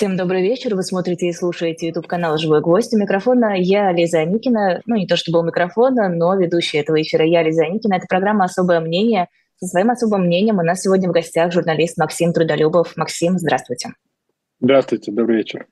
Всем добрый вечер. Вы смотрите и слушаете YouTube канал «Живой гвоздь». У микрофона я, Лиза Аникина. Ну, не то чтобы у микрофона, но ведущая этого эфира я, Лиза Аникина. Это программа «Особое мнение». Со своим особым мнением у нас сегодня в гостях журналист Максим Трудолюбов. Максим, здравствуйте. Здравствуйте, добрый вечер.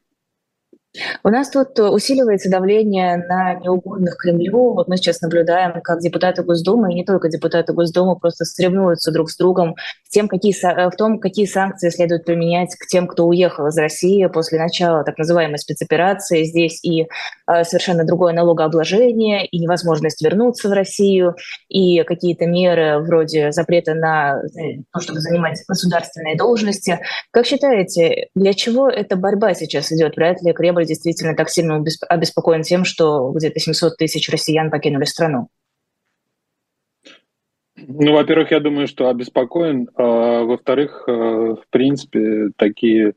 У нас тут усиливается давление на неугодных Кремлю. Вот мы сейчас наблюдаем, как депутаты Госдумы, и не только депутаты Госдумы, просто соревнуются друг с другом в, тем, какие, в том, какие санкции следует применять к тем, кто уехал из России после начала так называемой спецоперации. Здесь и э, совершенно другое налогообложение, и невозможность вернуться в Россию, и какие-то меры вроде запрета на э, то, чтобы занимать государственные должности. Как считаете, для чего эта борьба сейчас идет? Вряд ли Кремль действительно так сильно обеспокоен тем, что где-то 700 тысяч россиян покинули страну? Ну, во-первых, я думаю, что обеспокоен. А, во-вторых, а, в принципе, такие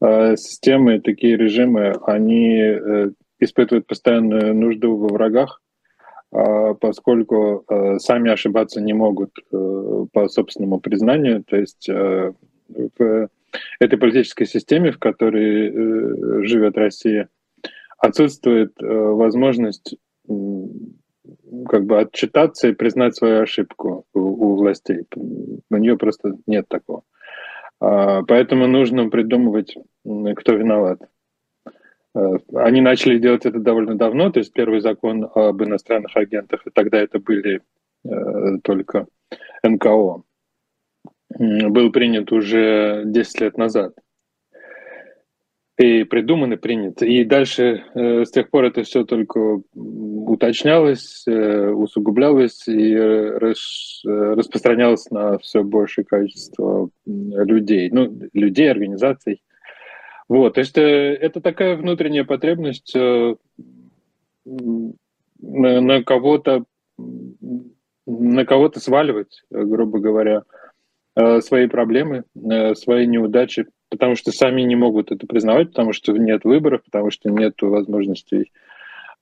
а, системы, такие режимы, они э, испытывают постоянную нужду во врагах, а, поскольку сами ошибаться не могут по собственному признанию. То есть этой политической системе, в которой э, живет Россия, отсутствует э, возможность как бы отчитаться и признать свою ошибку у, властей. У нее просто нет такого. А, поэтому нужно придумывать, кто виноват. Э, они начали делать это довольно давно, то есть первый закон об иностранных агентах, и тогда это были только НКО был принят уже 10 лет назад. И придуман и принят. И дальше э, с тех пор это все только уточнялось, э, усугублялось и рас, распространялось на все большее количество людей, ну, людей, организаций. Вот, то есть э, это такая внутренняя потребность э, на, кого-то на кого-то сваливать, грубо говоря, Э, свои проблемы, э, свои неудачи, потому что сами не могут это признавать, потому что нет выборов, потому что нет возможностей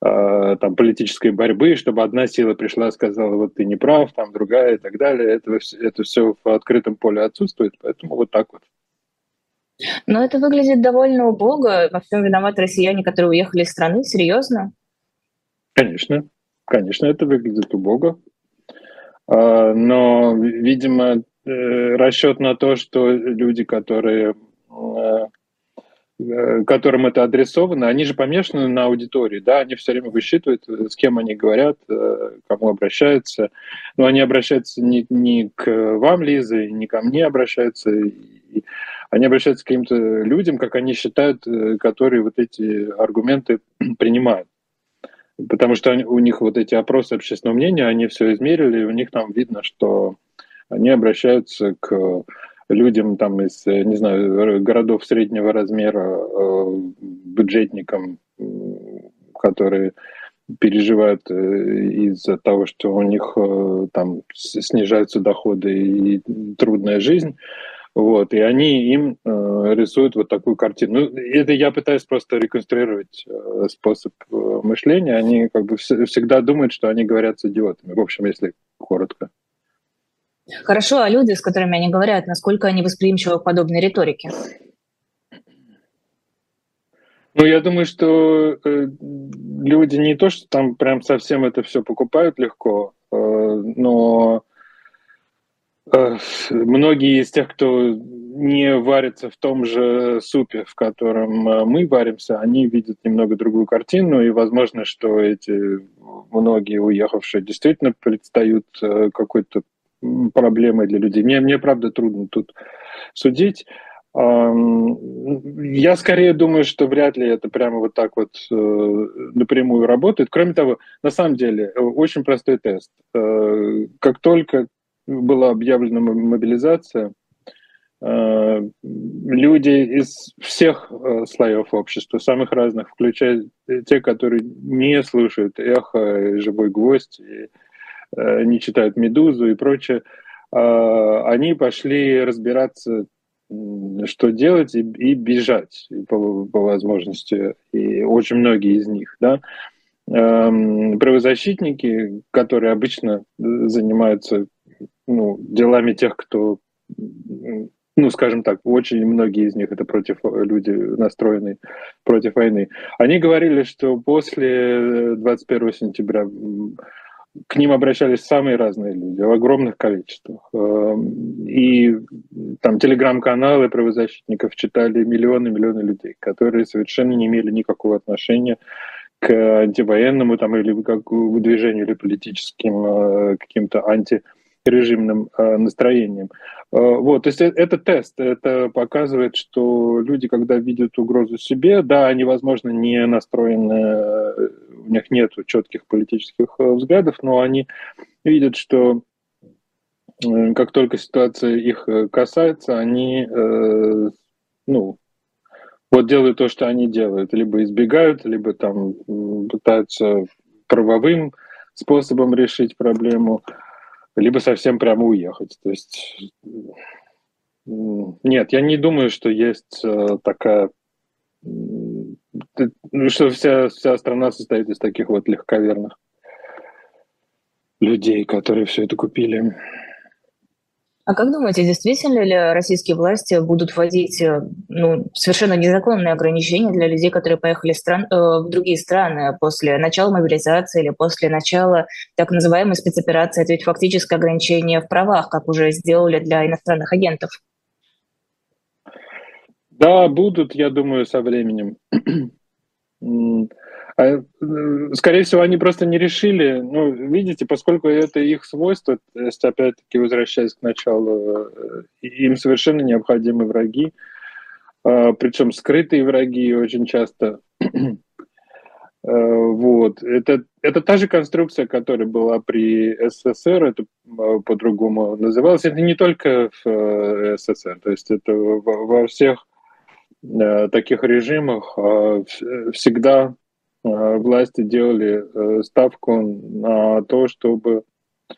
э, там, политической борьбы, чтобы одна сила пришла и сказала, вот ты не прав, там другая и так далее. Это, это все в открытом поле отсутствует, поэтому вот так вот. Но это выглядит довольно убого. Во всем виноваты россияне, которые уехали из страны. Серьезно? Конечно. Конечно, это выглядит убого. Но, видимо, Э, расчет на то, что люди, которые э, э, которым это адресовано, они же помешаны на аудитории, да, они все время высчитывают, с кем они говорят, кому обращаются, но они обращаются не, не к вам, Лиза, не ко мне обращаются, они обращаются к каким-то людям, как они считают, которые вот эти аргументы принимают. Потому что у них вот эти опросы общественного мнения, они все измерили, и у них там видно, что они обращаются к людям там из, не знаю, городов среднего размера, э, бюджетникам, которые переживают э, из-за того, что у них э, там снижаются доходы и трудная жизнь. Вот, и они им э, рисуют вот такую картину. Ну, это я пытаюсь просто реконструировать э, способ э, мышления. Они как бы вс- всегда думают, что они говорят с идиотами. В общем, если коротко. Хорошо, а люди, с которыми они говорят, насколько они восприимчивы к подобной риторике? Ну, я думаю, что э, люди не то, что там прям совсем это все покупают легко, э, но э, многие из тех, кто не варится в том же супе, в котором э, мы варимся, они видят немного другую картину, и возможно, что эти многие уехавшие действительно предстают э, какой-то проблемой для людей. Мне, мне правда трудно тут судить. Я скорее думаю, что вряд ли это прямо вот так вот э, напрямую работает. Кроме того, на самом деле, э, очень простой тест. Э, как только была объявлена мобилизация, люди из всех слоев общества, самых разных, включая те, которые не слушают эхо, живой гвоздь не читают «Медузу» и прочее, а, они пошли разбираться, что делать, и, и бежать по, по возможности, и очень многие из них, да. Эм, правозащитники, которые обычно занимаются ну, делами тех, кто ну, скажем так, очень многие из них это против люди настроенные против войны. Они говорили, что после 21 сентября к ним обращались самые разные люди в огромных количествах. Эм, и там телеграм-каналы правозащитников читали миллионы-миллионы людей, которые совершенно не имели никакого отношения к антивоенному там, или к движению или политическим э, каким-то антирежимным э, настроениям. Э, вот, то есть это тест, это показывает, что люди, когда видят угрозу себе, да, они, возможно, не настроены, у них нет четких политических взглядов, но они видят, что как только ситуация их касается, они ну, вот делают то, что они делают. Либо избегают, либо там пытаются правовым способом решить проблему, либо совсем прямо уехать. То есть нет, я не думаю, что есть э, такая что вся, вся страна состоит из таких вот легковерных людей, которые все это купили. А как думаете, действительно ли российские власти будут вводить э, ну, совершенно незаконные ограничения для людей, которые поехали стран, э, в другие страны после начала мобилизации или после начала так называемой спецоперации? Это ведь фактически ограничение в правах, как уже сделали для иностранных агентов. Да, будут, я думаю, со временем. А, э, скорее всего, они просто не решили, ну, видите, поскольку это их свойство, есть, опять-таки, возвращаясь к началу, э, им совершенно необходимы враги, а, причем скрытые враги очень часто. Э, вот. Это, это та же конструкция, которая была при СССР, это по-другому называлось. Это не только в СССР, то есть это во всех таких режимах а, всегда власти делали э, ставку на то, чтобы э,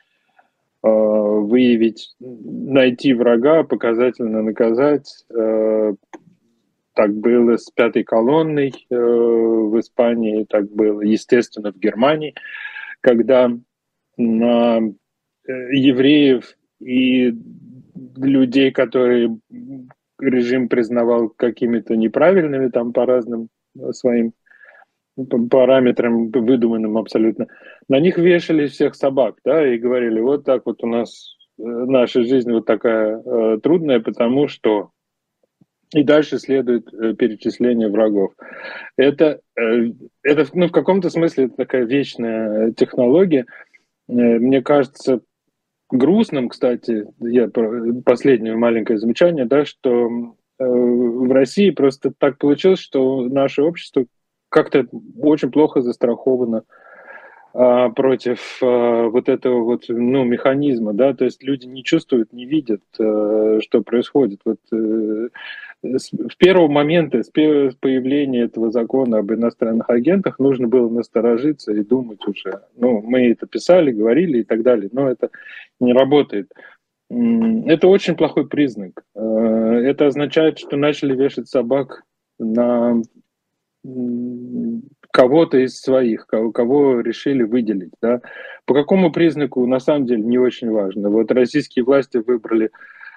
выявить, найти врага, показательно наказать. Так было с пятой колонной в Испании, так было, естественно, в Германии, когда на евреев и людей, которые режим признавал какими-то неправильными там по разным своим параметрам выдуманным абсолютно, на них вешали всех собак, да, и говорили, вот так вот у нас э, наша жизнь вот такая э, трудная, потому что и дальше следует э, перечисление врагов. Это, э, это ну, в каком-то смысле такая вечная технология. Э, мне кажется, грустным, кстати, я последнее маленькое замечание, да, что э, в России просто так получилось, что наше общество как-то очень плохо застраховано а, против а, вот этого вот ну механизма, да, то есть люди не чувствуют, не видят, а, что происходит. Вот э, с, в первого момента, с появления этого закона об иностранных агентах, нужно было насторожиться и думать уже. Ну, мы это писали, говорили и так далее, но это не работает. Это очень плохой признак. Это означает, что начали вешать собак на кого-то из своих, кого, кого решили выделить. Да? По какому признаку, на самом деле, не очень важно. Вот российские власти выбрали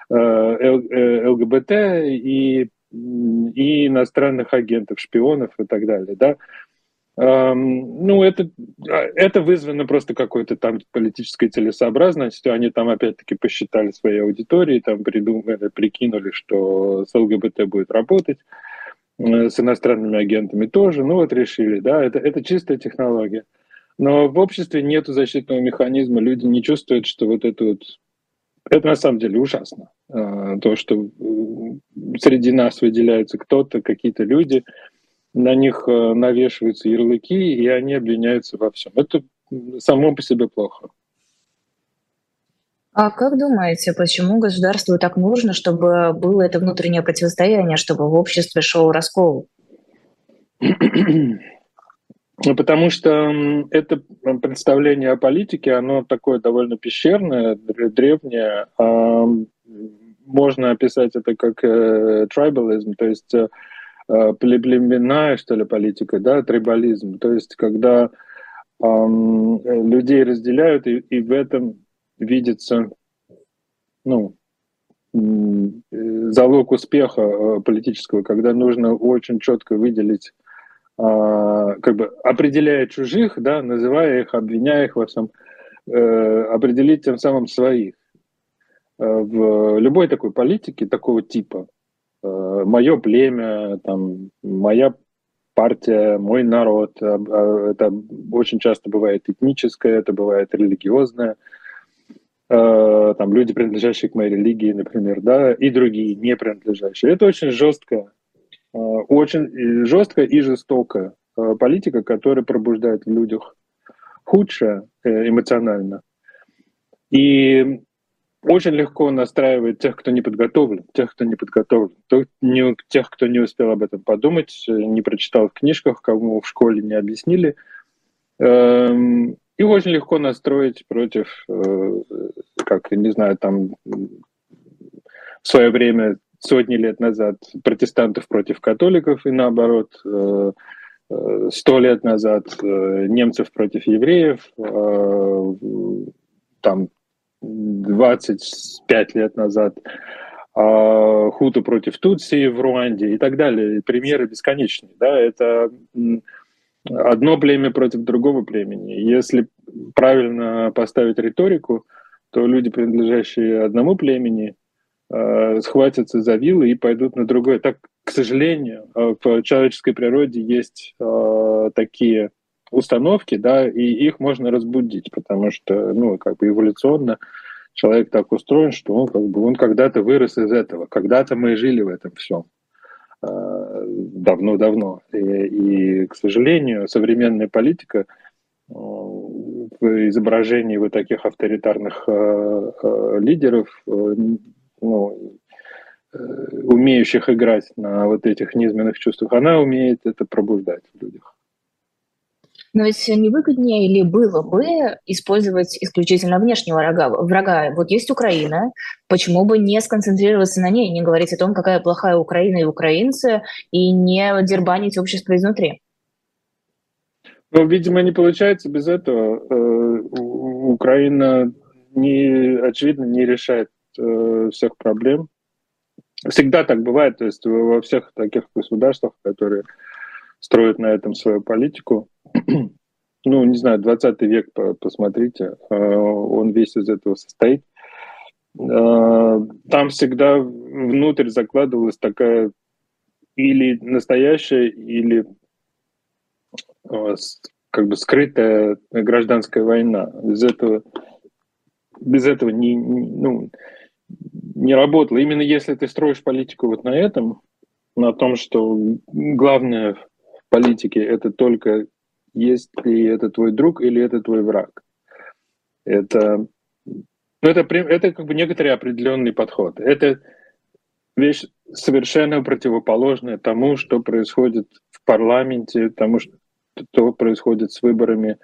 э, э ЛГБТ и, и иностранных агентов, шпионов и так далее. Да? Эм, ну, это, это вызвано просто какой-то там политической целесообразностью. Они там опять-таки посчитали своей аудитории, там придумали, прикинули, что с ЛГБТ будет работать. Э, с иностранными агентами тоже. Ну вот решили, да, это, это чистая технология. Но в обществе нет защитного механизма, люди не чувствуют, что вот это вот... Это на самом деле ужасно. А, то, что среди нас выделяется кто-то, какие-то люди, на них э, навешиваются ярлыки, и они обвиняются во всем. Это само по себе плохо. А как думаете, почему государству так нужно, чтобы было это внутреннее противостояние, чтобы в обществе шел раскол? Ну, потому что это представление о политике, оно такое довольно пещерное, древнее. А, можно описать это как трибализм, то есть э, племенная, что ли, политика, да, трибализм. То есть когда людей разделяют, и в этом видится, ну, залог успеха политического, когда нужно очень четко выделить как бы определяя чужих, да, называя их, обвиняя их во всем, определить тем самым своих. В любой такой политике такого типа мое племя, там, моя партия, мой народ. А, а, это очень часто бывает этническое, это бывает религиозное. А, там люди, принадлежащие к моей религии, например, да, и другие, не принадлежащие. Это очень жесткая, очень жесткая и жестокая политика, которая пробуждает в людях худшее э, эмоционально. И очень легко настраивает тех, кто не подготовлен, тех, кто не подготовлен, тех, кто не успел об этом подумать, не прочитал в книжках, кому в школе не объяснили. Эм, и очень легко настроить против, э, как, не знаю, там в свое время, сотни лет назад, протестантов против католиков и наоборот, э, э, сто лет назад немцев против евреев, там 25 лет назад, а, Хуту против Тутси в Руанде и так далее. Примеры бесконечные. Да? Это одно племя против другого племени. Если правильно поставить риторику, то люди, принадлежащие одному племени, а, схватятся за вилы и пойдут на другое. Так, к сожалению, а, в человеческой природе есть такие установки, да, и их можно разбудить, потому что, ну, как бы эволюционно человек так устроен, что он как бы он когда-то вырос из этого, когда-то мы жили в этом всем давно-давно. И, и, к сожалению, современная политика а, в изображении вот таких авторитарных э, лидеров, э, ну, э, умеющих играть на вот этих низменных чувствах, она умеет это пробуждать в людях. Но ведь не выгоднее ли было бы использовать исключительно внешнего врага? врага? Вот есть Украина, почему бы не сконцентрироваться на ней, не говорить о том, какая плохая Украина и украинцы, и не дербанить общество изнутри? Ну, видимо, не получается без этого. Э, Украина, не, очевидно, не решает э, всех проблем. Всегда так бывает, то есть во всех таких государствах, которые строят на этом свою политику, ну, не знаю, 20 век, посмотрите, а, он весь из этого состоит. А, там всегда внутрь закладывалась такая или настоящая, или а, как бы скрытая гражданская война. Без этого, без этого не, ну, не работало. Именно если ты строишь политику вот на этом, на том, что главное в политике это только есть ли это твой друг или это твой враг. Это, ну, это, это как бы некоторый определенный подход. Это вещь совершенно противоположная тому, что происходит в парламенте, тому, что происходит с выборами,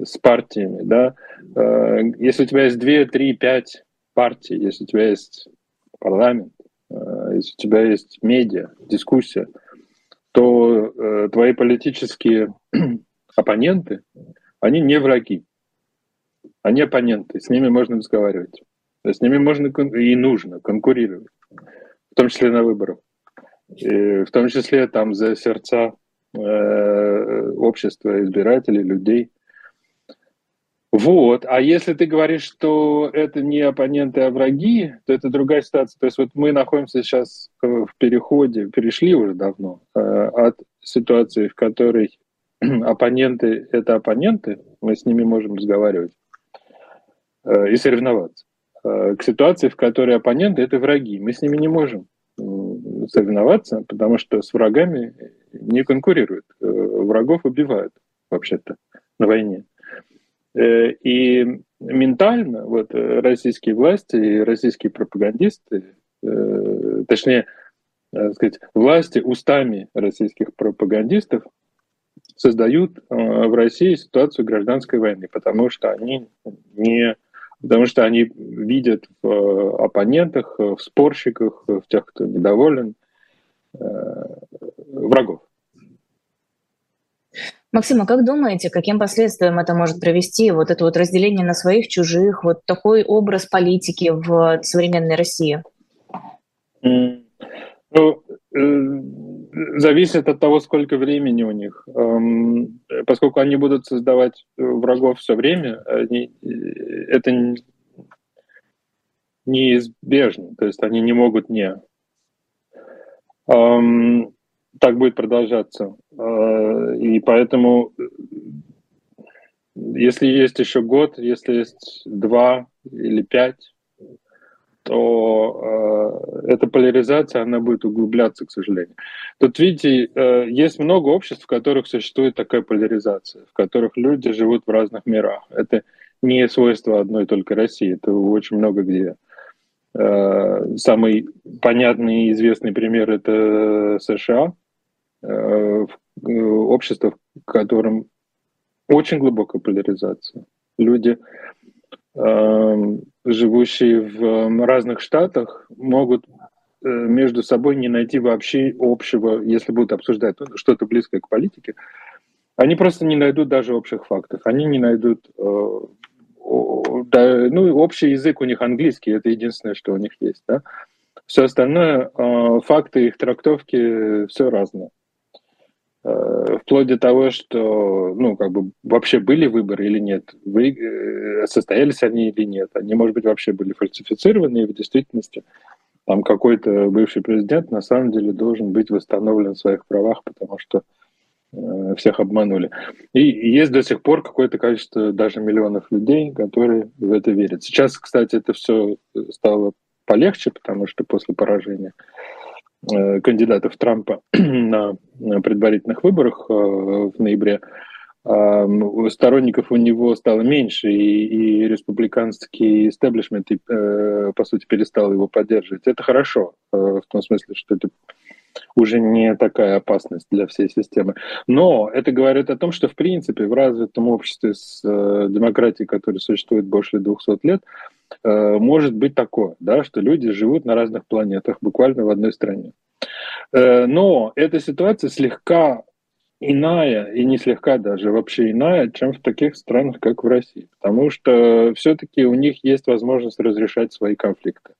с партиями. Да? Э, если у тебя есть 2, 3, 5 партий, если у тебя есть парламент, э, если у тебя есть медиа, дискуссия, то э, твои политические оппоненты, они не враги. Они оппоненты, с ними можно разговаривать. С ними можно и нужно конкурировать, в том числе на выборах. И в том числе там за сердца э, общества, избирателей, людей. Вот. А если ты говоришь, что это не оппоненты, а враги, то это другая ситуация. То есть вот мы находимся сейчас в переходе, перешли уже давно э, от ситуации, в которой оппоненты — это оппоненты, мы с ними можем разговаривать э, и соревноваться. Э, к ситуации, в которой оппоненты — это враги, мы с ними не можем соревноваться, потому что с врагами не конкурируют. Э, врагов убивают, вообще-то, на войне. И ментально вот российские власти и российские пропагандисты, точнее, сказать, власти устами российских пропагандистов создают э, в России ситуацию гражданской войны, потому что они не потому что они видят в э, оппонентах, в спорщиках, в тех, кто недоволен, э, врагов. Максим, а как думаете, каким последствиям это может привести, вот это вот разделение на своих, чужих, вот такой образ политики в современной России? Ну, э, зависит от того, сколько времени у них. Эм, поскольку они будут создавать врагов все время, они, это неизбежно. То есть они не могут не. Эм, так будет продолжаться. Э, и поэтому, если есть еще год, если есть два или пять, то э, эта поляризация, она будет углубляться, к сожалению. Тут, видите, э, есть много обществ, в которых существует такая поляризация, в которых люди живут в разных мирах. Это не свойство одной только России, это очень много где. Э, самый понятный и известный пример – это США, э, э, общество, в котором очень глубокая поляризация. Люди живущие в эм, разных штатах, могут э, между собой не найти вообще общего, если будут обсуждать что-то близкое к политике, они просто не найдут даже общих фактов, они не найдут, э, да, ну, общий язык у них английский, это единственное, что у них есть, да. Все остальное, э, факты, их трактовки, все разное. Э, вплоть до того, что, ну, как бы вообще были выборы или нет, вы, э, состоялись они или нет, они, может быть, вообще были фальсифицированы, и в действительности там какой-то бывший президент на самом деле должен быть восстановлен в своих правах, потому что э, всех обманули. И, и есть до сих пор какое-то количество даже миллионов людей, которые в это верят. Сейчас, кстати, это все стало полегче, потому что после поражения кандидатов Трампа на предварительных выборах э, в ноябре, сторонников у него стало меньше, и, и республиканский истеблишмент, э, по сути, перестал его поддерживать. Это хорошо, в том смысле, что это уже не такая опасность для всей системы. Но это говорит о том, что, в принципе, в развитом обществе с демократией, которая существует больше 200 лет, Э, может быть такое, да, что люди живут на разных планетах, буквально в одной стране. Э, но эта ситуация слегка иная, и не слегка даже, вообще иная, чем в таких странах, как в России. Потому что все-таки у них есть возможность разрешать свои конфликты.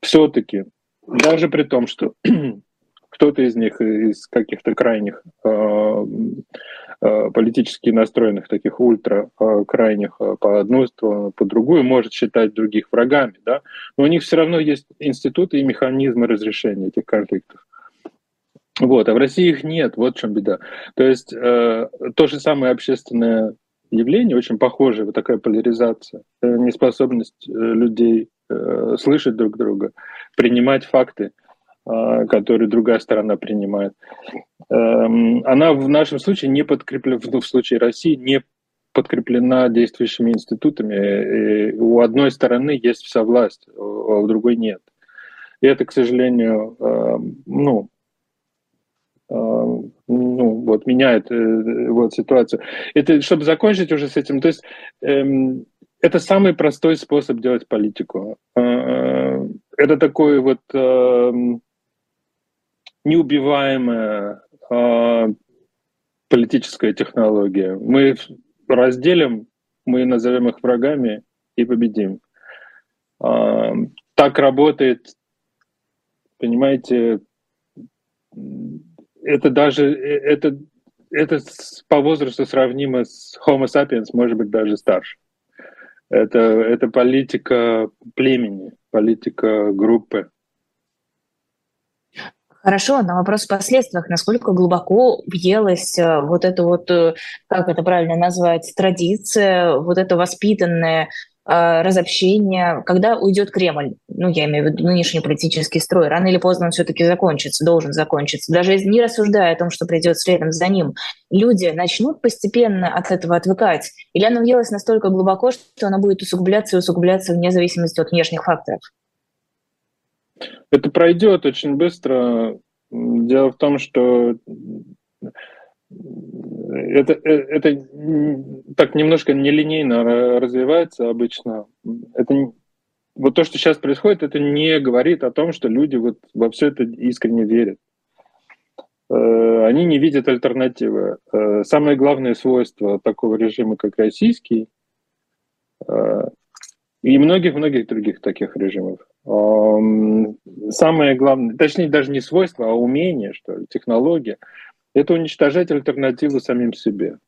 Все-таки, даже при том, что кто-то из них из каких-то крайних э, э, политически настроенных, таких ультра э, крайних по одну сторону, по другую, может считать других врагами, да, но у них все равно есть институты и механизмы разрешения этих конфликтов. Вот, а в России их нет, вот в чем беда. То есть э, то же самое общественное явление, очень похожее, вот такая поляризация, э, неспособность э, людей э, слышать друг друга, принимать факты, который другая сторона принимает. Эм, она в нашем случае не подкреплена, ну, в случае России, не подкреплена действующими институтами. И у одной стороны есть вся власть, а у другой нет. И это, к сожалению, эм, ну, эм, ну, вот меняет э, вот ситуацию. Это, чтобы закончить уже с этим, то есть это самый простой способ делать политику. Э, это такой вот неубиваемая э, политическая технология. Мы разделим, мы назовем их врагами и победим. Э, так работает, понимаете, это даже это, это по возрасту сравнимо с Homo sapiens, может быть, даже старше. Это, это политика племени, политика группы. Хорошо, на вопрос о последствиях, насколько глубоко въелась э, вот эта вот, э, как это правильно назвать, традиция, вот это воспитанное э, разобщение, когда уйдет Кремль, ну, я имею в виду нынешний политический строй, рано или поздно он все-таки закончится, должен закончиться. Даже не рассуждая о том, что придет следом за ним, люди начнут постепенно от этого отвыкать? Или оно въелось настолько глубоко, что оно будет усугубляться и усугубляться вне зависимости от внешних факторов? Это пройдет очень быстро. Дело в том, что это, это так немножко нелинейно развивается обычно. Это вот то, что сейчас происходит, это не говорит о том, что люди вот во все это искренне верят. Э, они не видят альтернативы. Э, самое главное свойство такого режима, как российский, э, и многих-многих других таких режимов, Самое главное, точнее даже не свойство, а умение, что ли, технология, это уничтожать альтернативу самим себе.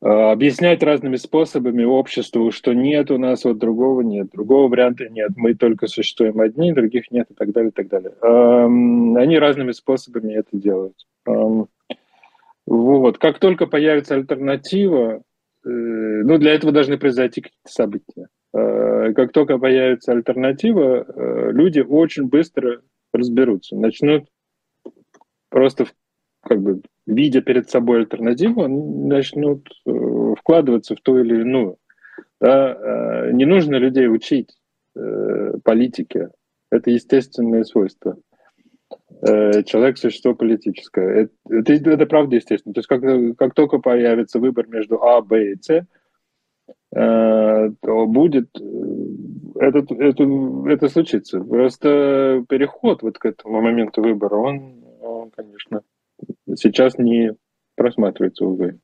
А, объяснять разными способами обществу, что нет у нас вот другого нет, другого варианта нет, мы только существуем одни, других нет и так далее, и так далее. Они разными способами это делают. Вот. Как только появится альтернатива, э, ну, для этого должны произойти какие-то события. А, как только появится альтернатива, э, люди очень быстро разберутся, начнут просто как бы видя перед собой альтернативу, начнут э, вкладываться в ту или иную. Да? Не нужно людей учить политике. Это естественное свойство. Э, человек существо политическое. Это, это, это правда естественно. То есть как, как только появится выбор между А, Б и С, э, то будет э, это, это, это случится. Просто переход вот к этому моменту выбора, он, он конечно, сейчас не просматривается, увы.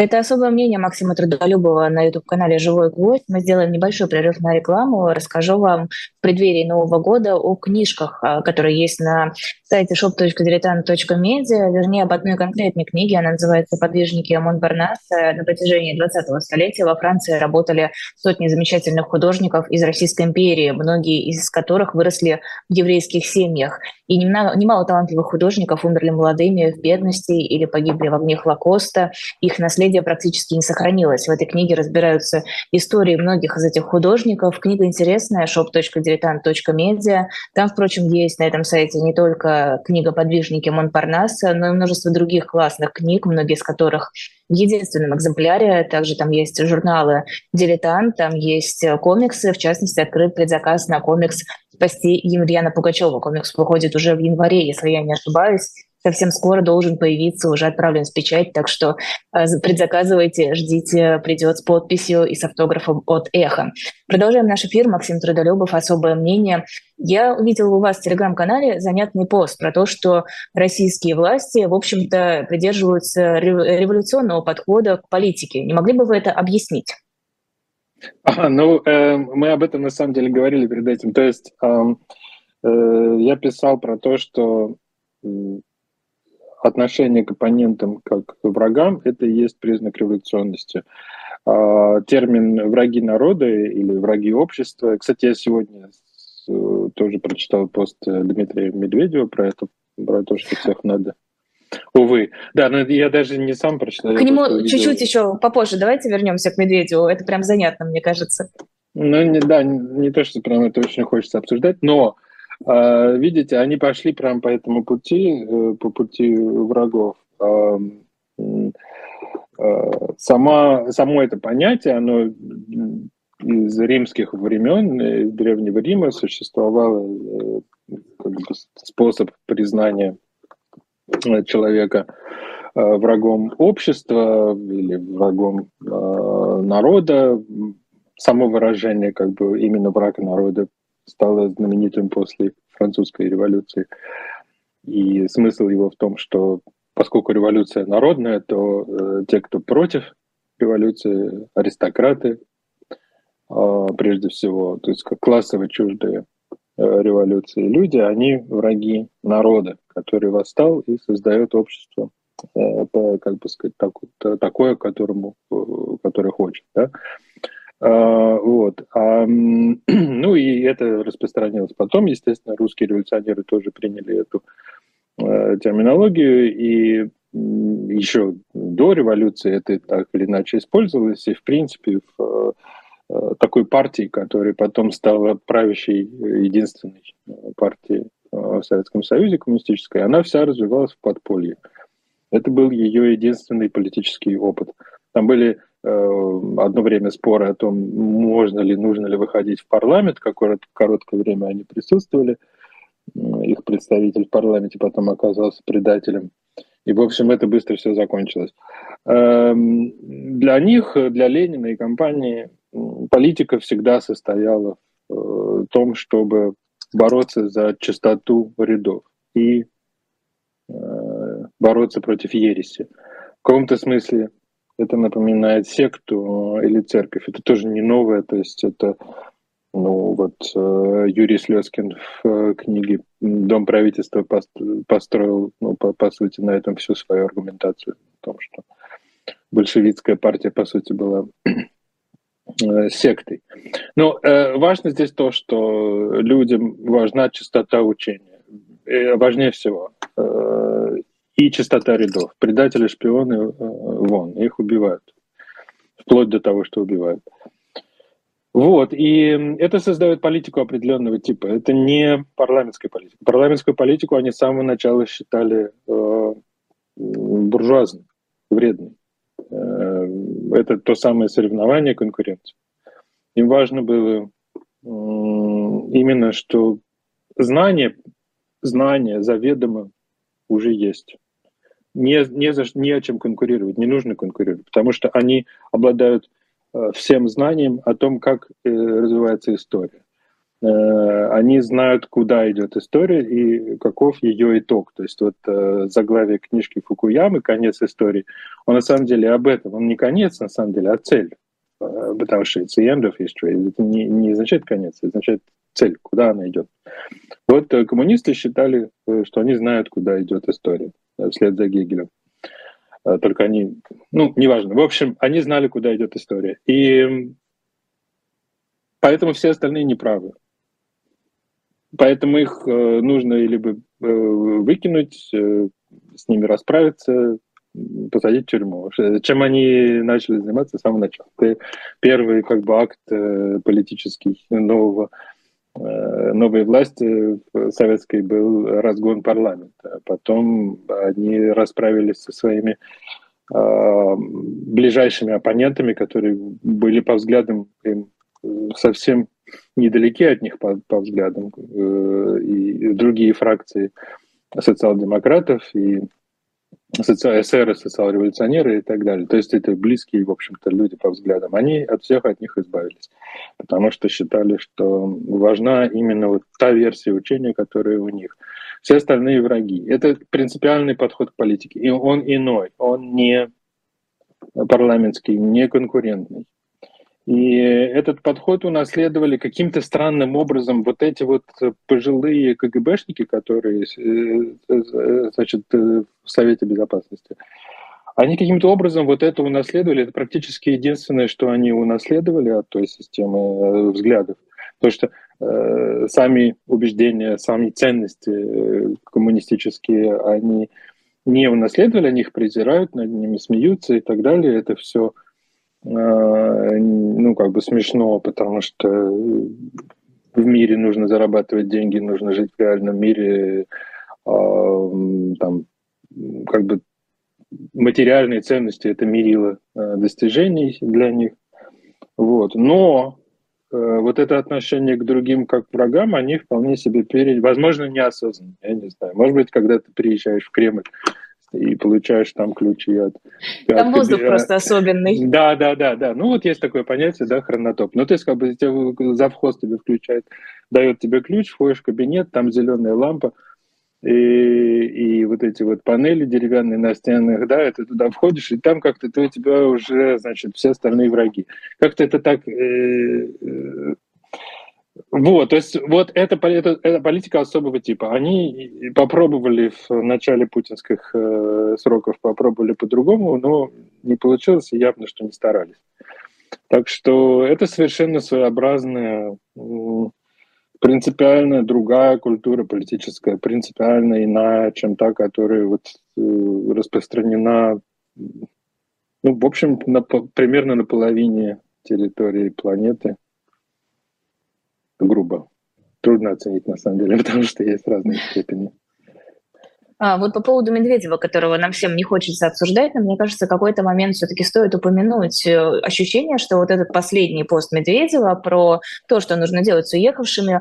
Это особое мнение Максима Трудолюбова на YouTube-канале «Живой гвоздь». Мы сделаем небольшой прерыв на рекламу. Расскажу вам в преддверии Нового года о книжках, а, которые есть на сайте shop.diletant.media, вернее, об одной конкретной книге. Она называется «Подвижники Монбарнаса». На протяжении 20-го столетия во Франции работали сотни замечательных художников из Российской империи, многие из которых выросли в еврейских семьях. И немало, немало талантливых художников умерли молодыми в бедности или погибли в огне Холокоста. Их наследие практически не сохранилось. В этой книге разбираются истории многих из этих художников. Книга интересная, shop.diletant.media. Там, впрочем, есть на этом сайте не только книга «Подвижники Монпарнаса», но и множество других классных книг, многие из которых в единственном экземпляре. Также там есть журналы «Дилетант», там есть комиксы, в частности, открыт предзаказ на комикс спасти Емельяна Пугачева. Комикс выходит уже в январе, если я не ошибаюсь. Совсем скоро должен появиться, уже отправлен с печать, так что э, предзаказывайте, ждите, придет с подписью и с автографом от «Эхо». Продолжаем наш эфир. Максим Трудолюбов, «Особое мнение». Я увидела у вас в Телеграм-канале занятный пост про то, что российские власти, в общем-то, придерживаются революционного подхода к политике. Не могли бы вы это объяснить? А, ну, э, мы об этом на самом деле говорили перед этим. То есть э, э, я писал про то, что отношение к оппонентам как к врагам – это и есть признак революционности. Э, термин «враги народа» или «враги общества». Кстати, я сегодня тоже прочитал пост Дмитрия Медведева про это, про то, что всех надо Увы. Да, но я даже не сам прочитал. К нему чуть-чуть еще попозже. Давайте вернемся к Медведеву. Это прям занятно, мне кажется. Ну, не, да, не, то, что прям это очень хочется обсуждать, но видите, они пошли прям по этому пути, э, по пути врагов. Э, э, сама, само это понятие, оно из римских времен, из Древнего Рима существовал э, как бы способ признания человека э, врагом общества или врагом народа. Само выражение, как бы именно враг народа, стало знаменитым после французской революции. И смысл его в том, что поскольку революция народная, то э, те, кто против революции, аристократы, э, прежде всего, то есть как классово чуждые Э, революции люди, они враги народа, который восстал и создает общество, э, как бы сказать, такое, которому, э, которое хочет. Да? Вот. А, ну и это распространилось потом. Естественно, русские революционеры тоже приняли эту терминологию, и еще до революции это так или иначе использовалось, и в принципе в Э, такой партии, которая потом стала правящей э, единственной э, партией в Советском Союзе коммунистической, она вся развивалась в подполье. Это был ее единственный политический опыт. Там были э, одно время споры о том, можно ли, нужно ли выходить в парламент. Какое-то короткое время они присутствовали. Их представитель в парламенте потом оказался предателем. И, в общем, это быстро все закончилось. Эм, для них, для Ленина и компании, политика всегда состояла в э, том, чтобы бороться за чистоту рядов и э, бороться против ереси. В каком-то смысле это напоминает секту или церковь. Это тоже не новое, то есть это Ну вот э, Юрий Слезкин в э, книге «Дом правительства» построил, ну, по, по сути, на этом всю свою аргументацию. О том, что большевистская партия, по сути, была э, сектой. Но э, важно здесь то, что людям важна чистота учения. И важнее всего. Э, и чистота рядов. Предатели, шпионы, э, вон, их убивают. Вплоть до того, что убивают. Вот, и это создает политику определенного типа. Это не парламентская политика. Парламентскую политику они с самого начала считали э, буржуазной, вредной. Э, это то самое соревнование, конкуренция. Им важно было э, именно, что знание, знание заведомо уже есть. Не, не, за, не о чем конкурировать, не нужно конкурировать, потому что они обладают Э, всем знанием о том, как э, развивается история. Э, они знают, куда идет история и каков ее итог. То есть вот заглавие книжки Фукуямы «Конец истории», он на самом деле об этом. Он не конец, на самом деле, а цель. Потому что it's the end of history. Это не, не означает конец, это означает цель, куда она идет. Вот коммунисты считали, что они знают, куда идет история вслед за Гегелем. Э, только они, ну, неважно. В общем, они знали, куда идет история. И поэтому все остальные неправы. Поэтому их э, нужно либо э, выкинуть, с ними расправиться, посадить в тюрьму. Чем они начали заниматься с самого начала. Первый как бы акт политический нового Э, новой власти советской был разгон парламента. Потом они расправились со своими э, ближайшими оппонентами, которые были по взглядам им совсем недалеки от них по, по взглядам, э, и другие фракции социал-демократов, и соци... социал-революционеры и так далее. То есть это близкие, в общем-то, люди по взглядам. Они от всех от них избавились, потому что считали, что важна именно вот та версия учения, которая у них. Все остальные враги. Это принципиальный подход к политике. И он иной, он не парламентский, не конкурентный. И этот подход унаследовали каким-то странным образом вот эти вот пожилые КГБшники, которые э, э, значит, э, в Совете Безопасности. Они каким-то образом вот это унаследовали. Это практически единственное, что они унаследовали от той системы взглядов. Потому что э, сами убеждения, сами ценности коммунистические, они не унаследовали, они их презирают, над ними смеются и так далее. Это все ну, как бы смешно, потому что в мире нужно зарабатывать деньги, нужно жить в реальном мире, а, там, как бы материальные ценности – это мерило э, достижений для них. Вот. Но э, вот это отношение к другим как к врагам, они вполне себе перед, возможно, неосознанно, я не знаю. Может быть, когда ты приезжаешь в Кремль, и получаешь там ключи от... Там от, воздух от, просто особенный. Да, да, да, да. Ну вот есть такое понятие, да, хронотоп. Ну то есть как бы тебе, завхоз тебе включает, дает тебе ключ, входишь в кабинет, там зеленая лампа, и, и вот эти вот панели деревянные на стенах, да, ты туда входишь, и там как-то ты, у тебя уже, значит, все остальные враги. Как-то это так э, э, вот, то есть вот это, это, это политика особого типа. Они попробовали в начале путинских э, сроков, попробовали по-другому, но не получилось, и явно, что не старались. Так что это совершенно своеобразная, принципиально другая культура политическая, принципиально иная, чем та, которая вот э, распространена, ну, в общем, на, примерно на половине территории планеты грубо. Трудно оценить на самом деле, потому что есть разные степени. А, вот по поводу Медведева, которого нам всем не хочется обсуждать, но мне кажется, какой-то момент все-таки стоит упомянуть э, ощущение, что вот этот последний пост Медведева про то, что нужно делать с уехавшими,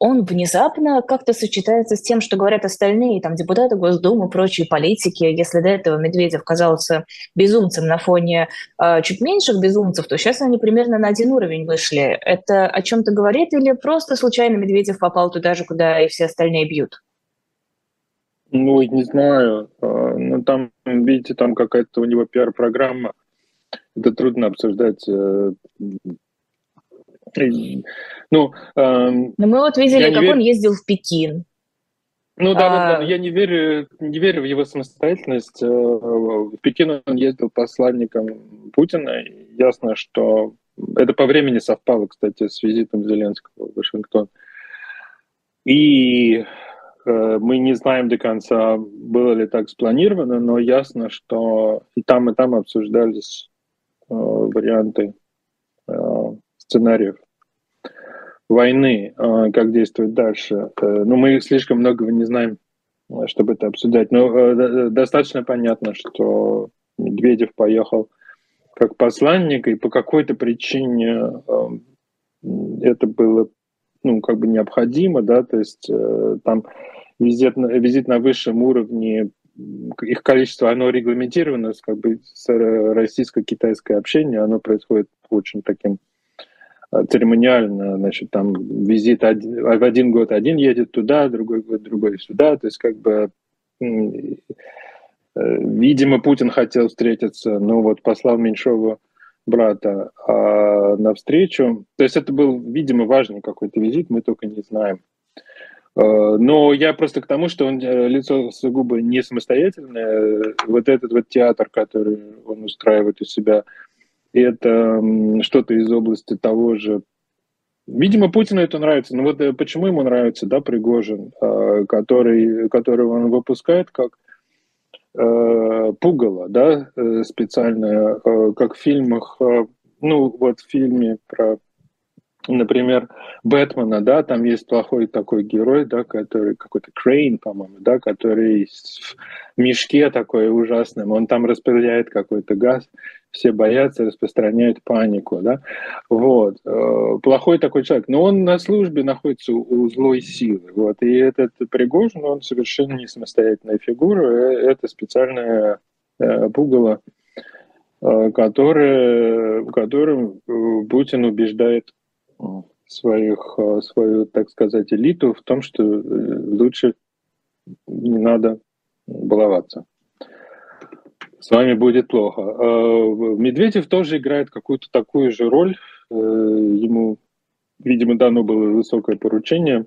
он внезапно как-то сочетается с тем, что говорят остальные, там, депутаты Госдумы, прочие политики. Если до этого Медведев казался безумцем на фоне э, чуть меньших безумцев, то сейчас они примерно на один уровень вышли. Это о чем-то говорит или просто случайно Медведев попал туда же, куда и все остальные бьют? Ну, не знаю. А, ну, там, видите, там какая-то у него пиар-программа. Это трудно обсуждать э, Ну, эм, Но мы вот видели, как верю... он ездил в Пекин. Ну да, а... да, да, я не верю, не верю в его самостоятельность. Э, в Пекин он ездил посланником Путина. Ясно, что это по времени совпало, кстати, с визитом Зеленского в Вашингтон. И э, мы не знаем до конца, было ли так спланировано, но ясно, что и там, и там обсуждались э, варианты э, сценариев войны, э, как действовать дальше. Э, но ну, мы слишком многого не знаем, э, чтобы это обсуждать. Но достаточно понятно, что Медведев поехал как посланник, и по какой-то причине это было ну, как бы необходимо, да, то есть там визит, визит на высшем уровне, их количество, оно регламентировано, как бы российско-китайское общение, оно происходит очень таким Э, церемониально, значит, там визит один, в один год один едет туда, другой год другой сюда, то есть как бы э, Видимо, Путин хотел встретиться, но вот послал Меньшова брата а, навстречу. То есть это был, видимо, важный какой-то визит, мы только не знаем. Э, но я просто к тому, что он лицо сугубо не самостоятельное. Вот этот вот театр, который он устраивает у себя это что-то из области того же Видимо, Путину это нравится. Но вот э, почему ему нравится, да, Пригожин, а, который, которого он выпускает как э, пугало, да, э, специально, как в фильмах, ну, вот в фильме про например, Бэтмена, да, там есть плохой такой герой, да, который какой-то Крейн, по-моему, да, который в мешке такой ужасным, он там распределяет какой-то газ, все боятся, распространяют панику, да, вот, э, плохой такой человек, но он на службе находится у злой силы, вот, и этот Пригожин, он совершенно не самостоятельная фигура, э, это специальное э, пугало, которое, которым Путин убеждает своих, свою, так сказать, элиту в том, что лучше не надо баловаться. С вами будет плохо. Э, Медведев тоже играет какую-то такую же роль. Ему, видимо, дано было высокое поручение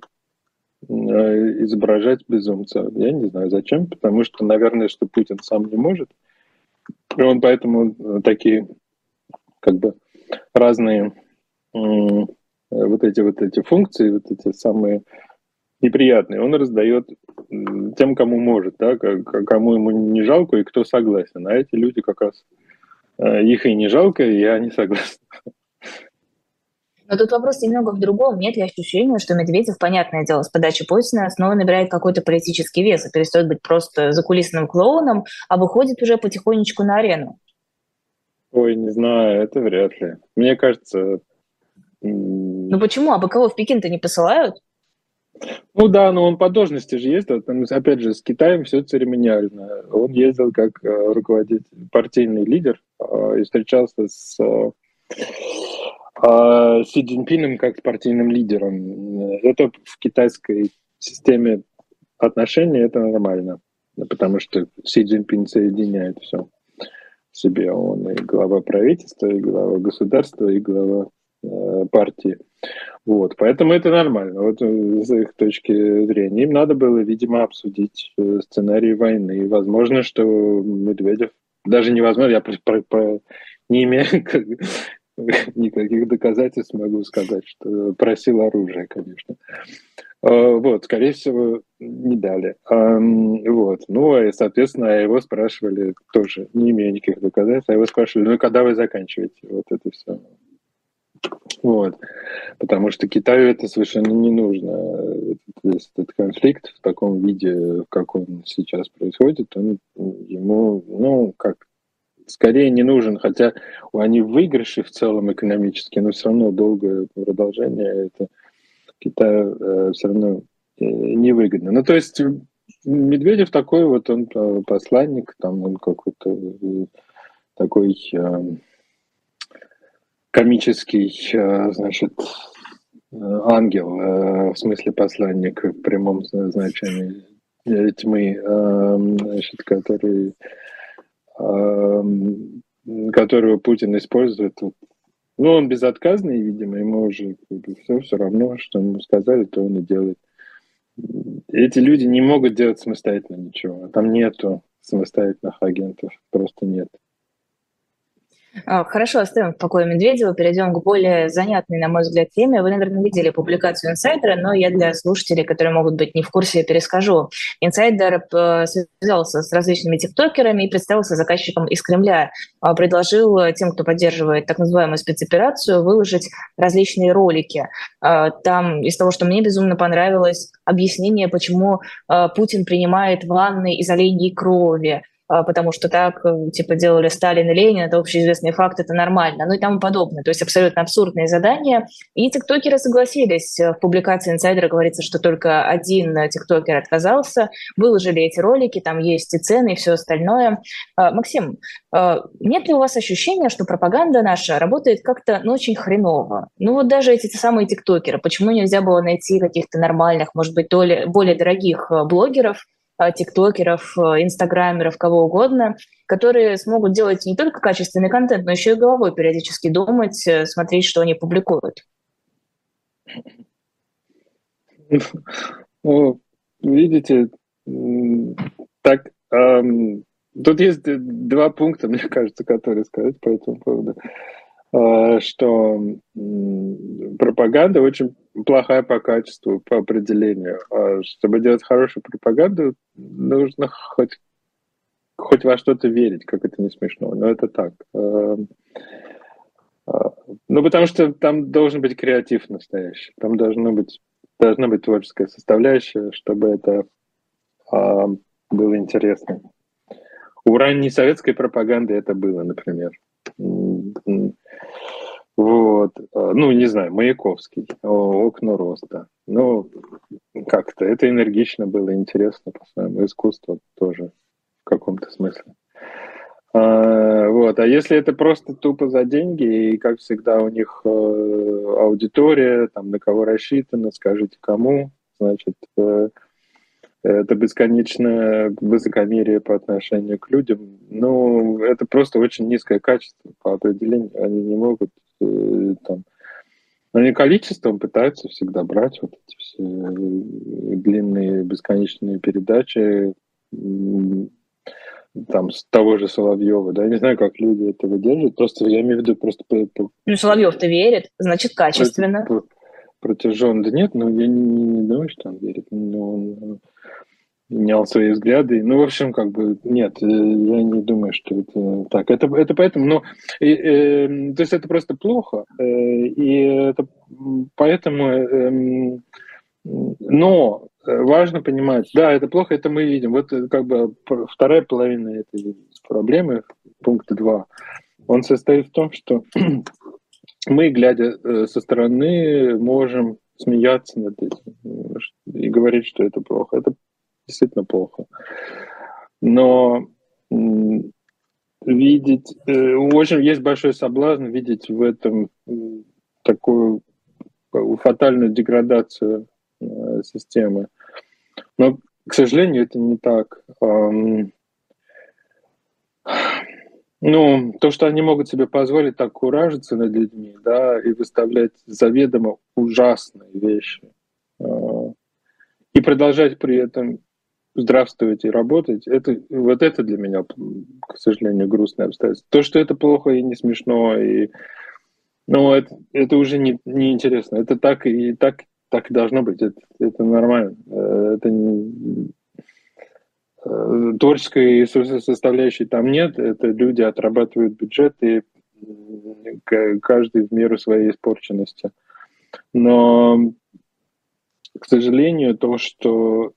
изображать безумца. Я не знаю зачем, потому что, наверное, что Путин сам не может. И он поэтому такие как бы разные Э, вот эти вот эти функции, вот эти самые неприятные, он раздает тем, кому может, да, кому ему не жалко и кто согласен. А эти люди как раз э, их и не жалко, и они согласны. Но тут вопрос немного в другом. Нет ли ощущения, что Медведев, понятное дело, с подачи Путина снова набирает какой-то политический вес и перестает быть просто закулисным клоуном, а выходит уже потихонечку на арену? Ой, не знаю, это вряд ли. Мне кажется, ну почему? А бы кого в Пекин-то не посылают? Ну да, но он по должности же ездил. Там, опять же, с Китаем все церемониально. Он ездил как э, руководитель, партийный лидер э, и встречался с э, Си Цзиньпином как с партийным лидером. Это в китайской системе отношений это нормально, потому что Си Цзиньпин соединяет все в себе. Он и глава правительства, и глава государства, и глава партии. Вот, поэтому это нормально, вот с их точки зрения. Им надо было, видимо, обсудить э, сценарий войны. Возможно, что Медведев, даже невозможно, я про, про, про, не имею никаких доказательств, могу сказать, что просил оружие, конечно. Э, вот, скорее всего, не дали. Вот, ну, и, соответственно, его спрашивали тоже, не имея никаких доказательств, а его спрашивали, ну, когда вы заканчиваете вот это все? Вот. Потому что Китаю это совершенно не нужно. Этот конфликт в таком виде, как он сейчас происходит, он ему, ну, как скорее не нужен, хотя они в в целом экономически, но все равно долгое продолжение это Китаю э, все равно э, невыгодно. Ну, то есть Медведев такой вот, он э, посланник, там он какой-то такой э, комический, э, значит, э, ангел, э, в смысле посланник в прямом значении тьмы, значит, который, которого Путин использует Ну, он безотказный, видимо, ему уже все, все равно, что ему сказали, то он и делает. Эти люди не могут делать самостоятельно ничего. Там нету самостоятельных агентов, просто нет. А, хорошо, оставим в покое Медведева, перейдем к более занятной, на мой взгляд, теме. Вы, наверное, видели публикацию инсайдера, но я для слушателей, которые могут быть не в курсе, перескажу. Инсайдер э, связался с различными тиктокерами и представился заказчиком из Кремля. А, предложил тем, кто поддерживает так называемую спецоперацию, выложить различные ролики. А, там из того, что мне безумно понравилось, объяснение, почему Путин принимает ванны из оленьей крови, потому что так, э, типа, делали Сталин и Ленин, это общеизвестный факт, это нормально, ну и тому подобное. То есть абсолютно абсурдные задания. И тиктокеры согласились. В публикации инсайдера говорится, что только один тиктокер отказался. Выложили эти ролики, там есть и цены, и все остальное. А, Максим, а, нет ли у вас ощущения, что пропаганда наша работает как-то ну, очень хреново? Ну вот даже эти самые тиктокеры, почему нельзя было найти каких-то нормальных, может быть, более, дорогих э, блогеров, тиктокеров, э, инстаграмеров, кого угодно, которые смогут делать не только качественный контент, но еще и головой периодически думать, э, смотреть, что они публикуют. Ну, видите, так, эм, тут есть два пункта, мне кажется, которые сказать по этому поводу. Э, что пропаганда очень плохая по качеству, по определению. А чтобы делать хорошую пропаганду, нужно хоть, хоть во что-то верить, как это не смешно, но это так. Э, э, ну, потому что там должен быть креатив настоящий, там должно быть, должна быть творческая составляющая, чтобы это было интересно. У ранней советской пропаганды это было, например. Вот, а, ну, не знаю, Маяковский, окна роста. Ну, как-то это энергично было, интересно по-своему, искусство тоже в каком-то смысле. А, вот, а если это просто тупо за деньги, и, как всегда, у них э, аудитория, там, на кого рассчитано, скажите кому, значит, э, это бесконечное высокомерие по отношению к людям. Ну, это просто очень низкое качество по определению. Они не могут э, там... Они количеством пытаются всегда брать вот эти все длинные бесконечные передачи там с того же Соловьева, да, я не знаю, как люди это выдерживают, просто я имею в виду просто... Ну, Соловьев-то верит, значит, качественно. Протяжен, да нет, ну, я не, не думаю, что он верит, но он менял свои взгляды. Ну, в общем, как бы, нет, э, я не думаю, что это так. Это, это поэтому, ну, и, э, то есть это просто плохо, э, и это поэтому, э, но важно понимать, да, это плохо, это мы видим. Вот э, как бы вторая половина этой проблемы, пункт 2, он состоит в том, что мы, глядя э, со стороны, можем смеяться над этим и говорить, что это плохо. Это действительно плохо. Но видеть, э, очень есть большой соблазн видеть в этом такую фатальную деградацию э, системы. Но, к сожалению, это не так. Ну, то, что они могут себе позволить так куражиться над людьми, да, и выставлять заведомо ужасные вещи, э, и продолжать при этом здравствовать и работать, это, вот это для меня, к сожалению, грустное обстоятельство. То, что это плохо и не смешно, и, ну, это, это уже не, не интересно. Это так и так, так и должно быть. Это, это нормально. Э, это не, э, творческой составляющей там нет. Это люди отрабатывают бюджеты, каждый в меру своей испорченности. Но, к сожалению, то, что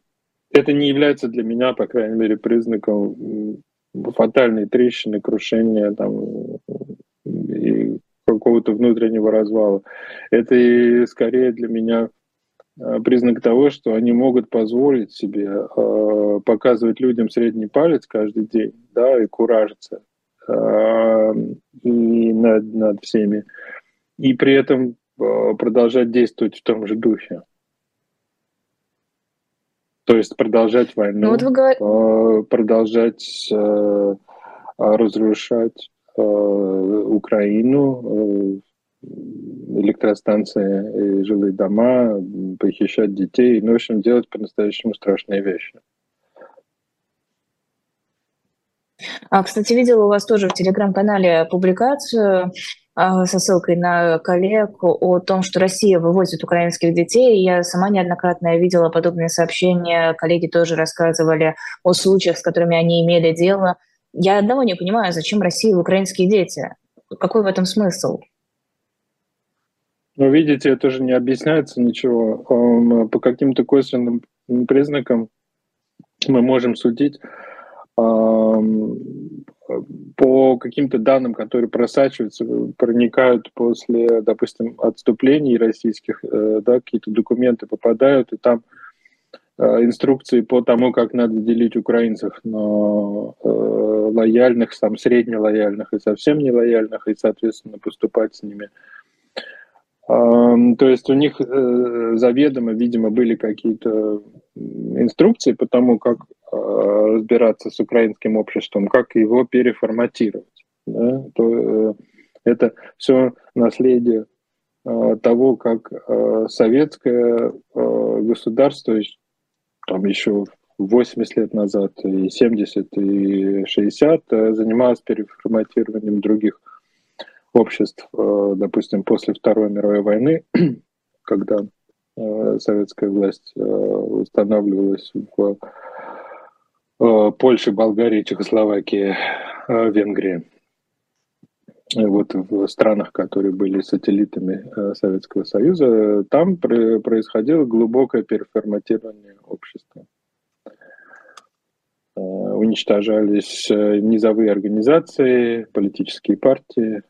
это не является для меня, по крайней мере, признаком фатальной трещины, крушения там, и какого-то внутреннего развала. Это скорее для меня а, признак того, что они могут позволить себе э, показывать людям средний палец каждый день, да, и куражиться э, и над, над всеми, и при этом э, продолжать действовать в том же духе. То есть продолжать войну, ну, вот вы говор... продолжать э, разрушать э, Украину, электростанции и жилые дома, похищать детей, ну, в общем, делать по-настоящему страшные вещи. А, кстати, видела у вас тоже в телеграм-канале публикацию со ссылкой на коллег о том, что Россия вывозит украинских детей. Я сама неоднократно видела подобные сообщения. Коллеги тоже рассказывали о случаях, с которыми они имели дело. Я одного не понимаю, зачем России украинские дети? Какой в этом смысл? Ну, видите, это же не объясняется ничего. По каким-то косвенным признакам мы можем судить по каким-то данным, которые просачиваются, проникают после, допустим, отступлений российских, э, да, какие-то документы попадают, и там э, инструкции по тому, как надо делить украинцев на э, лояльных, там, среднелояльных и совсем нелояльных, и, соответственно, поступать с ними – то есть у них э, заведомо, видимо, были какие-то инструкции по тому, как э, разбираться с украинским обществом, как его переформатировать. Да? То, э, это все наследие того, как советское государство там еще 80 лет назад, и 70, и 60 занималось переформатированием других обществ, э, допустим, после Второй мировой войны, когда э, советская власть э, устанавливалась в Польше, Болгарии, Чехословакии, Венгрии. Вот в странах, которые были сателлитами Советского Союза, там происходило глубокое переформатирование общества. Уничтожались низовые организации, политические партии,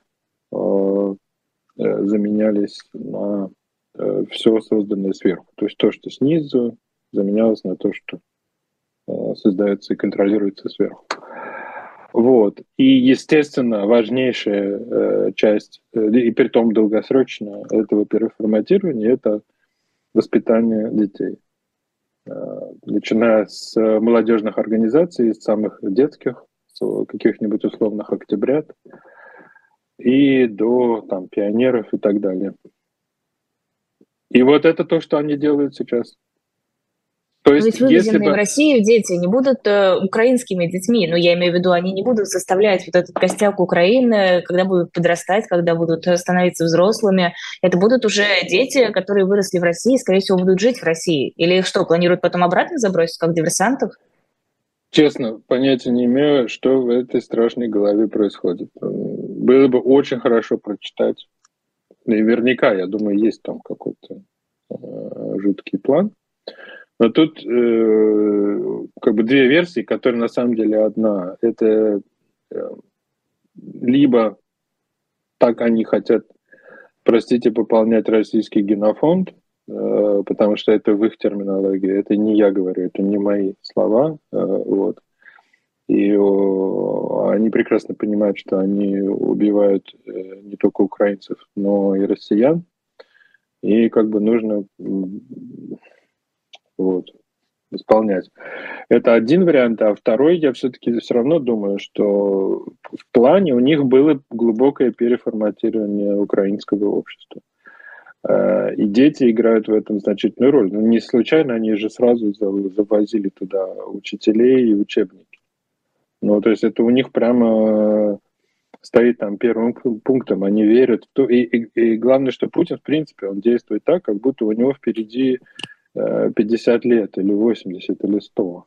заменялись на э, все созданное сверху. То есть то, что снизу, заменялось на то, что создается и контролируется сверху. Вот. И, естественно, важнейшая часть, и при том долгосрочно, этого переформатирования – это воспитание детей. Начиная с молодежных организаций, с самых детских, с каких-нибудь условных октябрят, и до там, пионеров и так далее. И вот это то, что они делают сейчас. То есть, есть вывезенные бы... в Россию дети не будут э, украинскими детьми, ну, я имею в виду, они не будут составлять вот этот костяк Украины, когда будут подрастать, когда будут становиться взрослыми. Это будут уже дети, которые выросли в России, скорее всего, будут жить в России. Или что, планируют потом обратно забросить, как диверсантов? Честно, понятия не имею, что в этой страшной голове происходит. Было бы очень хорошо прочитать. Наверняка, я думаю, есть там какой-то э, жуткий план. Но тут э, как бы две версии, которые на самом деле одна. Это э, либо так они хотят, простите, пополнять российский генофонд, Э, потому что это в их терминологии, это не я говорю, это не мои слова, э, вот. И они прекрасно понимают, что они убивают э, не только украинцев, но и россиян. И как бы нужно вот, исполнять. Это один вариант, а второй, я все-таки все равно думаю, что в плане у них было глубокое переформатирование украинского общества. Э, и дети играют в этом значительную роль. Но не случайно они же сразу завозили туда учителей и учебники. Ну, то есть это у них прямо стоит там первым пунктом. Они верят в то. И, и, и главное, что Путин, в принципе, он действует так, как будто у него впереди 50 э, лет или 80 или 100.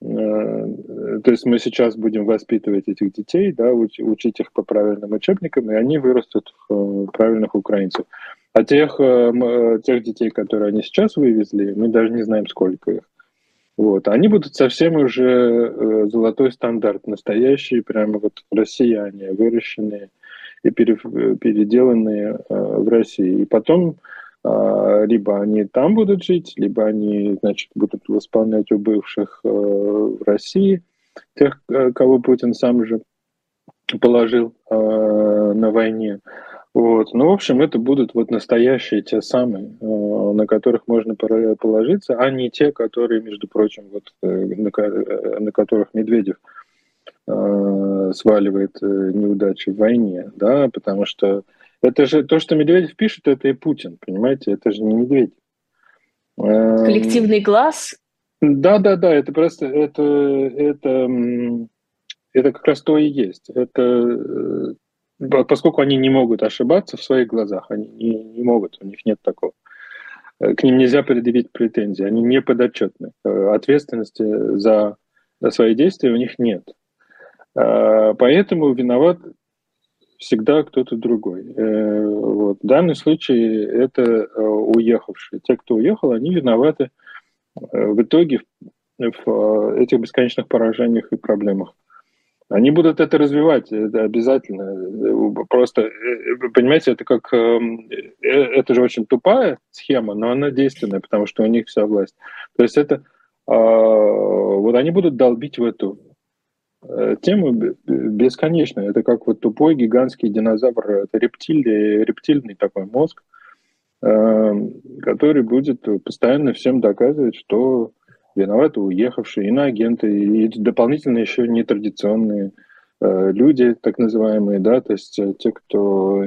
Э, то есть мы сейчас будем воспитывать этих детей, да, учить их по правильным учебникам, и они вырастут в правильных украинцев. А тех, э, э, тех детей, которые они сейчас вывезли, мы даже не знаем, сколько их. Вот. Они будут совсем уже э, золотой стандарт, настоящие прямо вот россияне, выращенные и переделанные в России. И потом либо они там будут жить, либо они, значит, будут восполнять у бывших в России, тех, кого Путин сам же положил на войне. Вот. Ну, в общем, это будут вот настоящие те самые, э, на которых можно положиться, а не те, которые, между прочим, вот, э, на, э, на которых Медведев сваливает неудачи в войне, да, потому что Это же то, что Медведев пишет, это и Путин, понимаете? Это же не Медведев. Эм, Коллективный глаз? Да, да, да, это просто, это, это, это как раз то и есть. Это, поскольку они не могут ошибаться в своих глазах, они не, не могут, у них нет такого. Э, к ним нельзя предъявить претензии, они не подотчетны. Э, ответственности за, за свои действия у них нет. Поэтому виноват всегда кто-то другой. Вот. В данном случае это уехавшие. Те, кто уехал, они виноваты в итоге в этих бесконечных поражениях и проблемах. Они будут это развивать, это обязательно. Просто, понимаете, это как... Это же очень тупая схема, но она действенная, потому что у них вся власть. То есть это... Вот они будут долбить в эту тему бесконечно. Это как вот тупой гигантский динозавр, это рептилий, рептильный такой мозг, который будет постоянно всем доказывать, что виноваты уехавшие, иноагенты и дополнительно еще нетрадиционные э, люди, так называемые, да, то есть э, те, кто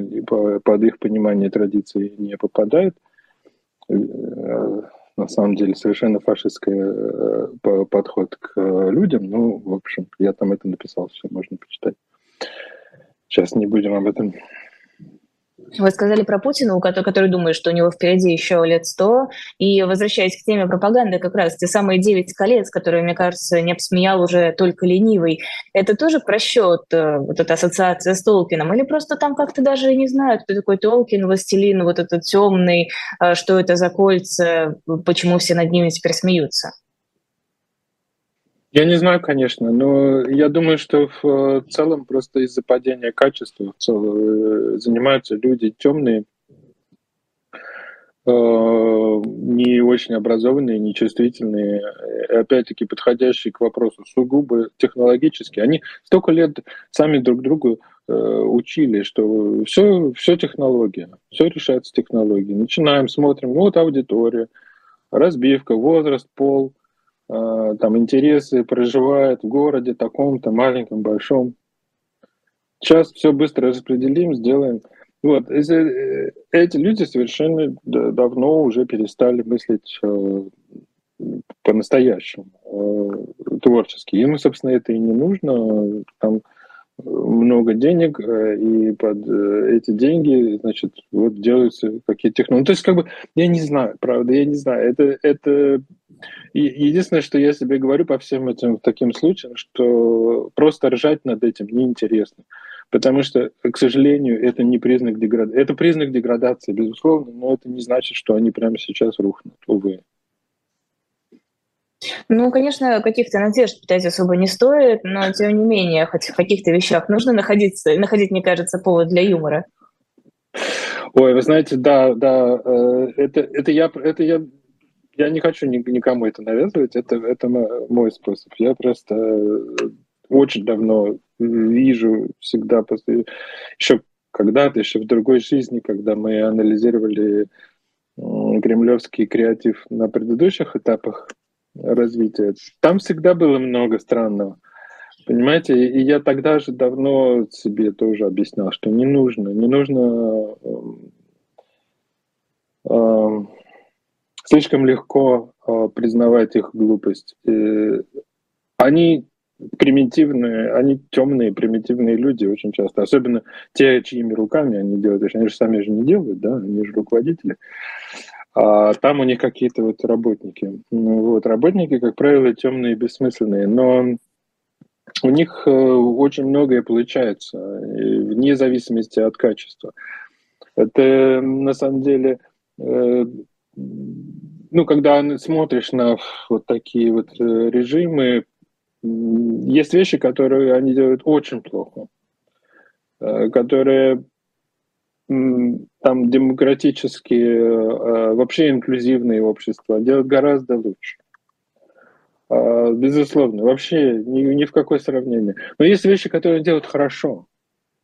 под их понимание традиции не попадает, э, на самом деле совершенно фашистский подход к людям. Ну, в общем, я там это написал, все можно почитать. Сейчас не будем об этом вы сказали про Путина, который, который думает, что у него впереди еще лет сто. И возвращаясь к теме пропаганды, как раз те самые девять колец, которые, мне кажется, не обсмеял уже только ленивый, это тоже просчет, э, вот эта ассоциация с Толкином? Или просто там как-то даже не знают, кто такой Толкин, Властелин, вот этот темный, э, что это за кольца, почему все над ними теперь смеются? Я не знаю, конечно, но я думаю, что в э, целом просто из-за падения качества э, занимаются люди темные, э, не очень образованные, нечувствительные, опять-таки подходящие к вопросу сугубо технологически. Они столько лет сами друг другу учили, что все, все технология, все решается технологией. Начинаем, смотрим, вот аудитория, разбивка, возраст, пол – там интересы, проживает в городе таком-то, маленьком, большом. Сейчас все быстро распределим, сделаем. Вот, э, эти люди совершенно давно уже перестали мыслить э, по-настоящему э, творчески. Ему, собственно, это и не нужно. Там много денег, и под эти деньги, значит, вот делаются какие-то технологии. Ну, то есть, как бы, я не знаю, правда, я не знаю. Это, это единственное, что я себе говорю по всем этим таким случаям, что просто ржать над этим неинтересно. Потому что, к сожалению, это не признак деградации. Это признак деградации, безусловно, но это не значит, что они прямо сейчас рухнут, увы. Ну, конечно, каких-то надежд питать особо не стоит, но тем не менее, хоть в каких-то вещах нужно находиться, находить, мне кажется, повод для юмора. Ой, вы знаете, да, да, э, это, это, я, это я я не хочу никому это навязывать, это, это мой способ. Я просто э, очень давно вижу всегда, после, еще когда-то, еще в другой жизни, когда мы анализировали кремлевский креатив на предыдущих этапах развития, там всегда было много странного. Понимаете, и я тогда же давно себе тоже объяснял, что не нужно, не нужно э, слишком легко э, признавать их глупость. И они примитивные, они темные, примитивные люди очень часто, особенно те, чьими руками они делают, они же сами же не делают, да, они же руководители. А там у них какие-то вот работники. Ну, вот, работники, как правило, темные и бессмысленные, но у них э, очень многое получается, вне зависимости от качества. Это на самом деле э, ну, когда смотришь на вот такие вот э, режимы, есть вещи, которые они делают очень плохо, которые там демократические, э, вообще инклюзивные общества делают гораздо лучше. А, безусловно, вообще ни, ни в какое сравнение. Но есть вещи, которые делают хорошо.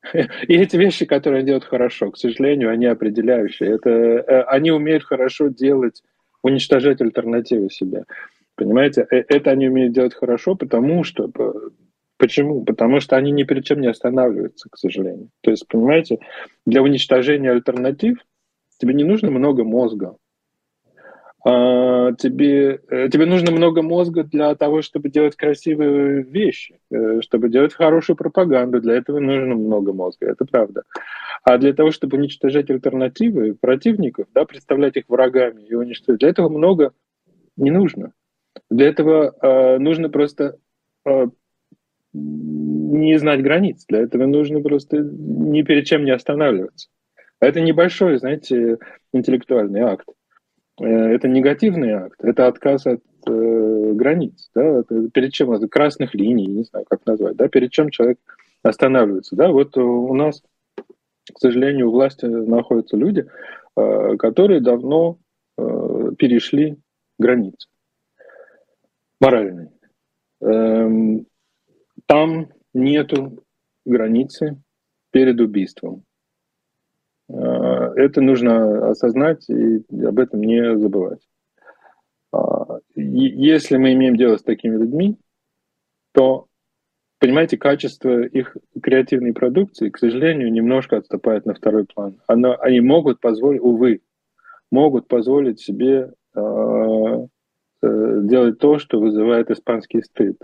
И эти вещи, которые делают хорошо, к сожалению, они определяющие. Это, они умеют хорошо делать уничтожать альтернативы себе. Понимаете, э, это они умеют делать хорошо, потому что Почему? Потому что они ни перед чем не останавливаются, к сожалению. То есть, понимаете, для уничтожения альтернатив тебе не нужно много мозга. А, тебе, э, тебе нужно много мозга для того, чтобы делать красивые вещи, э, чтобы делать хорошую пропаганду. Для этого нужно много мозга, это правда. А для того, чтобы уничтожать альтернативы противников, да, представлять их врагами и уничтожать, для этого много не нужно. Для этого э, нужно просто э, не знать границ. Для этого нужно просто ни перед чем не останавливаться. Это небольшой, знаете, интеллектуальный акт. Э, это негативный акт, это отказ от э, границ, да, перед чем это красных линий, не знаю, как назвать, да, перед чем человек останавливается, да, вот у нас, к сожалению, у власти находятся люди, э, которые давно э, перешли границы моральные. Эм, там нету границы перед убийством. Э, это нужно осознать и об этом не забывать. А, если мы имеем дело с такими людьми, то, понимаете, качество их креативной продукции, к сожалению, немножко отступает на второй план. Оно, они могут позволить, увы, могут позволить себе э, э, делать то, что вызывает испанский стыд.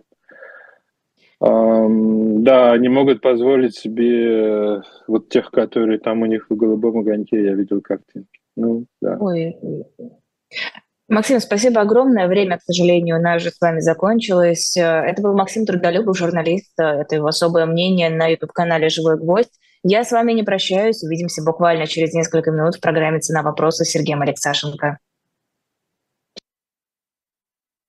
Да, они могут позволить себе вот тех, которые там у них в голубом огоньке, я видел картинки. Ну, да. Ой. Максим, спасибо огромное. Время, к сожалению, у нас же с вами закончилось. Это был Максим Трудолюбов, журналист. Это его особое мнение на YouTube-канале «Живой гвоздь». Я с вами не прощаюсь. Увидимся буквально через несколько минут в программе «Цена вопроса» с Сергеем Алексашенко.